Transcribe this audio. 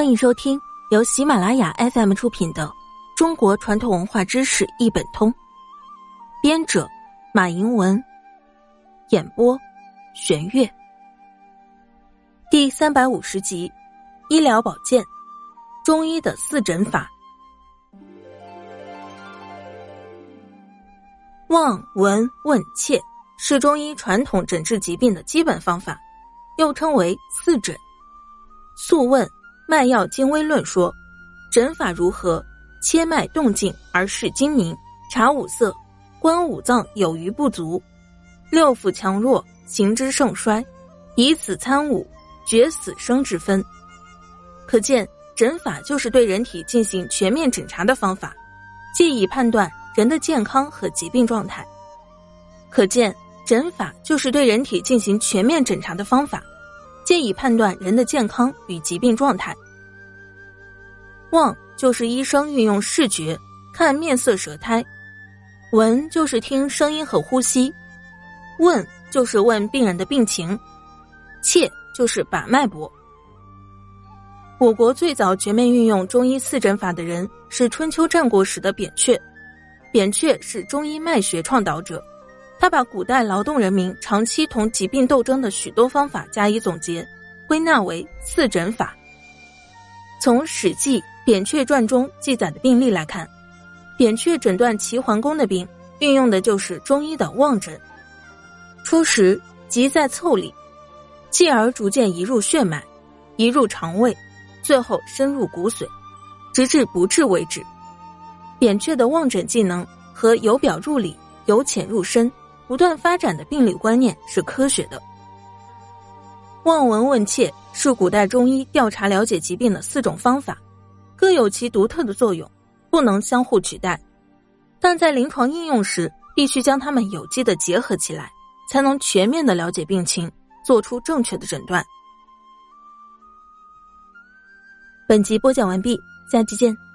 欢迎收听由喜马拉雅 FM 出品的《中国传统文化知识一本通》，编者马迎文，演播玄月。第三百五十集：医疗保健，中医的四诊法。望、闻、问、切是中医传统诊治疾病的基本方法，又称为四诊。素问《脉要精微论》说，诊法如何？切脉动静而视精明，察五色，观五脏有余不足，六腑强弱，行之盛衰，以此参五，决死生之分。可见，诊法就是对人体进行全面诊查的方法，既以判断人的健康和疾病状态。可见，诊法就是对人体进行全面诊查的方法。借以判断人的健康与疾病状态。望就是医生运用视觉看面色舌苔，闻就是听声音和呼吸，问就是问病人的病情，切就是把脉搏。我国最早全面运用中医四诊法的人是春秋战国时的扁鹊，扁鹊是中医脉学创导者。他把古代劳动人民长期同疾病斗争的许多方法加以总结，归纳为四诊法。从《史记·扁鹊传》中记载的病例来看，扁鹊诊断齐桓公的病，运用的就是中医的望诊。初时即在腠理，继而逐渐移入血脉，移入肠胃，最后深入骨髓，直至不治为止。扁鹊的望诊技能和由表入里、由浅入深。不断发展的病理观念是科学的。望闻问切是古代中医调查了解疾病的四种方法，各有其独特的作用，不能相互取代。但在临床应用时，必须将它们有机的结合起来，才能全面的了解病情，做出正确的诊断。本集播讲完毕，下期见。